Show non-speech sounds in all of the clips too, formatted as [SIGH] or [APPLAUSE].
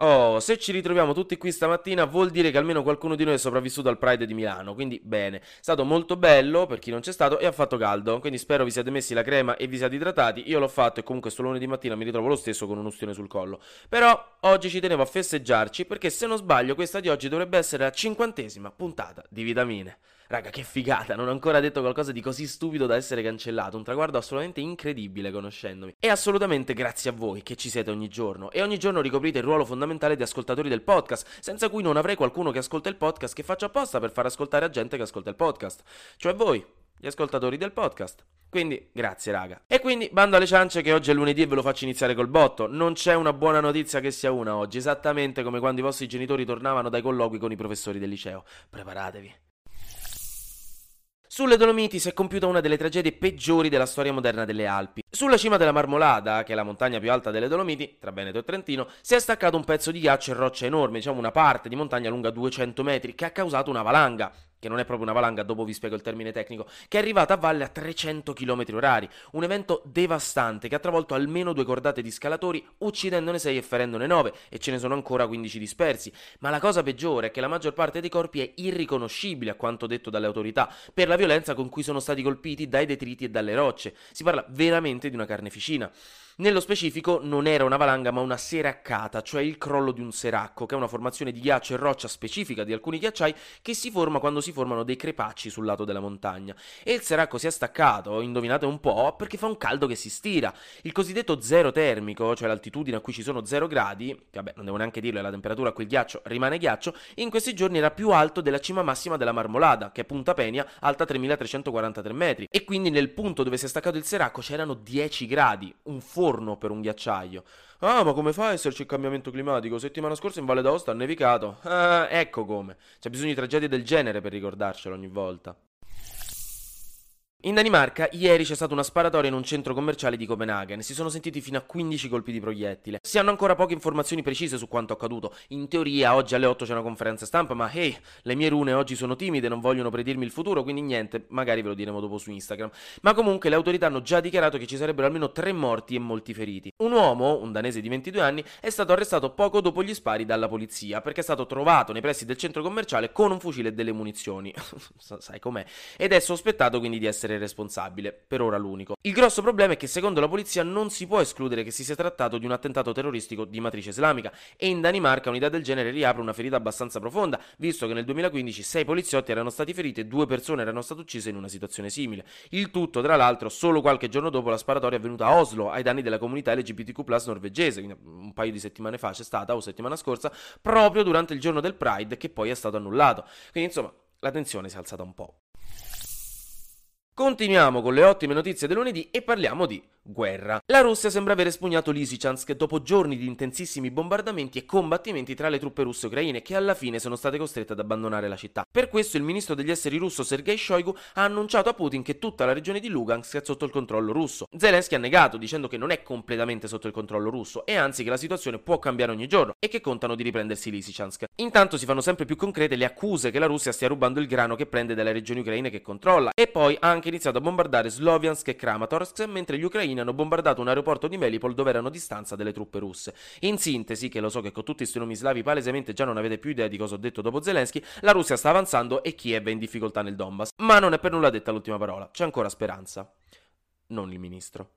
Oh, se ci ritroviamo tutti qui stamattina vuol dire che almeno qualcuno di noi è sopravvissuto al Pride di Milano, quindi bene. È stato molto bello per chi non c'è stato e ha fatto caldo, quindi spero vi siate messi la crema e vi siate idratati. Io l'ho fatto e comunque sto lunedì mattina mi ritrovo lo stesso con un'ustione sul collo. Però oggi ci tenevo a festeggiarci perché se non sbaglio questa di oggi dovrebbe essere la cinquantesima puntata di Vitamine. Raga, che figata, non ho ancora detto qualcosa di così stupido da essere cancellato, un traguardo assolutamente incredibile conoscendomi. E assolutamente grazie a voi che ci siete ogni giorno e ogni giorno ricoprite il ruolo fondamentale di ascoltatori del podcast, senza cui non avrei qualcuno che ascolta il podcast che faccio apposta per far ascoltare a gente che ascolta il podcast, cioè voi, gli ascoltatori del podcast. Quindi, grazie raga. E quindi, bando alle ciance che oggi è lunedì e ve lo faccio iniziare col botto. Non c'è una buona notizia che sia una oggi, esattamente come quando i vostri genitori tornavano dai colloqui con i professori del liceo. Preparatevi. Sulle Dolomiti si è compiuta una delle tragedie peggiori della storia moderna delle Alpi. Sulla cima della Marmolada, che è la montagna più alta delle Dolomiti, tra Veneto e Trentino, si è staccato un pezzo di ghiaccio e roccia enorme, diciamo una parte di montagna lunga 200 metri, che ha causato una valanga che non è proprio una valanga, dopo vi spiego il termine tecnico, che è arrivata a valle a 300 km h un evento devastante che ha travolto almeno due cordate di scalatori, uccidendone 6 e ferendone 9, e ce ne sono ancora 15 dispersi. Ma la cosa peggiore è che la maggior parte dei corpi è irriconoscibile, a quanto detto dalle autorità, per la violenza con cui sono stati colpiti dai detriti e dalle rocce. Si parla veramente di una carneficina. Nello specifico non era una valanga ma una seraccata, cioè il crollo di un seracco, che è una formazione di ghiaccio e roccia specifica di alcuni ghiacciai che si forma quando si formano dei crepacci sul lato della montagna. E il seracco si è staccato, indovinate un po', perché fa un caldo che si stira. Il cosiddetto zero termico, cioè l'altitudine a cui ci sono 0 gradi, vabbè non devo neanche dirlo, è la temperatura a cui il ghiaccio rimane ghiaccio, in questi giorni era più alto della cima massima della Marmolada, che è Punta Penia, alta 3343 metri. E quindi nel punto dove si è staccato il seracco c'erano 10 gradi, un forno forno per un ghiacciaio. Ah, ma come fa a esserci il cambiamento climatico? Settimana scorsa in Valle d'Aosta ha nevicato. Ah, ecco come. C'è bisogno di tragedie del genere per ricordarcelo ogni volta. In Danimarca, ieri c'è stata una sparatoria in un centro commerciale di Copenaghen. Si sono sentiti fino a 15 colpi di proiettile. Si hanno ancora poche informazioni precise su quanto accaduto. In teoria, oggi alle 8 c'è una conferenza stampa, ma hey, le mie rune oggi sono timide, non vogliono predirmi il futuro, quindi niente, magari ve lo diremo dopo su Instagram. Ma comunque le autorità hanno già dichiarato che ci sarebbero almeno 3 morti e molti feriti. Un uomo, un danese di 22 anni, è stato arrestato poco dopo gli spari dalla polizia perché è stato trovato nei pressi del centro commerciale con un fucile e delle munizioni. [LAUGHS] Sai com'è? Ed è sospettato quindi di essere essere responsabile, per ora l'unico. Il grosso problema è che secondo la polizia non si può escludere che si sia trattato di un attentato terroristico di matrice islamica e in Danimarca un'idea del genere riapre una ferita abbastanza profonda, visto che nel 2015 sei poliziotti erano stati feriti e due persone erano state uccise in una situazione simile. Il tutto, tra l'altro, solo qualche giorno dopo la sparatoria avvenuta a Oslo, ai danni della comunità LGBTQ norvegese, quindi un paio di settimane fa c'è stata, o settimana scorsa, proprio durante il giorno del Pride, che poi è stato annullato. Quindi insomma, la tensione si è alzata un po'. Continuiamo con le ottime notizie del lunedì e parliamo di guerra. La Russia sembra aver espugnato Lysychansk dopo giorni di intensissimi bombardamenti e combattimenti tra le truppe russe e ucraine che alla fine sono state costrette ad abbandonare la città. Per questo il ministro degli esteri russo Sergei Shoigu ha annunciato a Putin che tutta la regione di Lugansk è sotto il controllo russo. Zelensky ha negato dicendo che non è completamente sotto il controllo russo e anzi che la situazione può cambiare ogni giorno e che contano di riprendersi Lysychansk. Intanto si fanno sempre più concrete le accuse che la Russia stia rubando il grano che prende dalle regioni ucraine che controlla e poi ha anche iniziato a bombardare Sloviansk e Kramatorsk mentre gli ucraini ucraini hanno bombardato un aeroporto di Melipol dove erano a distanza delle truppe russe. In sintesi, che lo so che con tutti questi nomi slavi palesemente già non avete più idea di cosa ho detto dopo Zelensky, la Russia sta avanzando e Kiev è in difficoltà nel Donbass. Ma non è per nulla detta l'ultima parola, c'è ancora speranza. Non il ministro.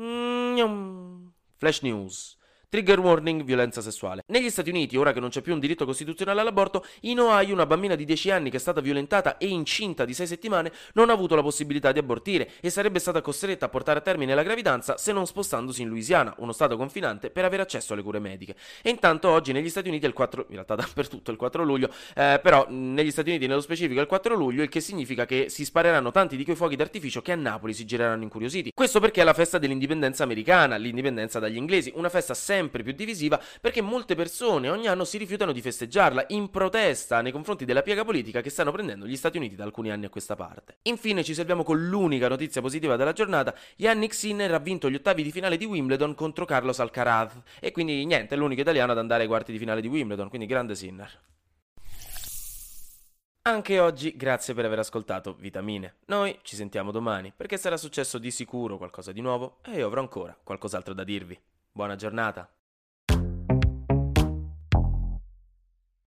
Mm, Flash News. Trigger warning, violenza sessuale. Negli Stati Uniti, ora che non c'è più un diritto costituzionale all'aborto, in Ohio una bambina di 10 anni che è stata violentata e incinta di 6 settimane non ha avuto la possibilità di abortire e sarebbe stata costretta a portare a termine la gravidanza se non spostandosi in Louisiana, uno stato confinante, per avere accesso alle cure mediche. E intanto oggi negli Stati Uniti è il 4, in realtà [LAUGHS] dappertutto il 4 luglio, eh, però negli Stati Uniti nello specifico è il 4 luglio, il che significa che si spareranno tanti di quei fuochi d'artificio che a Napoli si gireranno incuriositi. Questo perché è la festa dell'indipendenza americana, l'indipendenza dagli inglesi, una festa sempre sempre più divisiva perché molte persone ogni anno si rifiutano di festeggiarla in protesta nei confronti della piega politica che stanno prendendo gli Stati Uniti da alcuni anni a questa parte. Infine ci serviamo con l'unica notizia positiva della giornata, Yannick Sinner ha vinto gli ottavi di finale di Wimbledon contro Carlos Alcaraz e quindi niente, è l'unico italiano ad andare ai quarti di finale di Wimbledon, quindi grande Sinner. Anche oggi grazie per aver ascoltato Vitamine. Noi ci sentiamo domani perché sarà successo di sicuro qualcosa di nuovo e io avrò ancora qualcos'altro da dirvi. Buona giornata.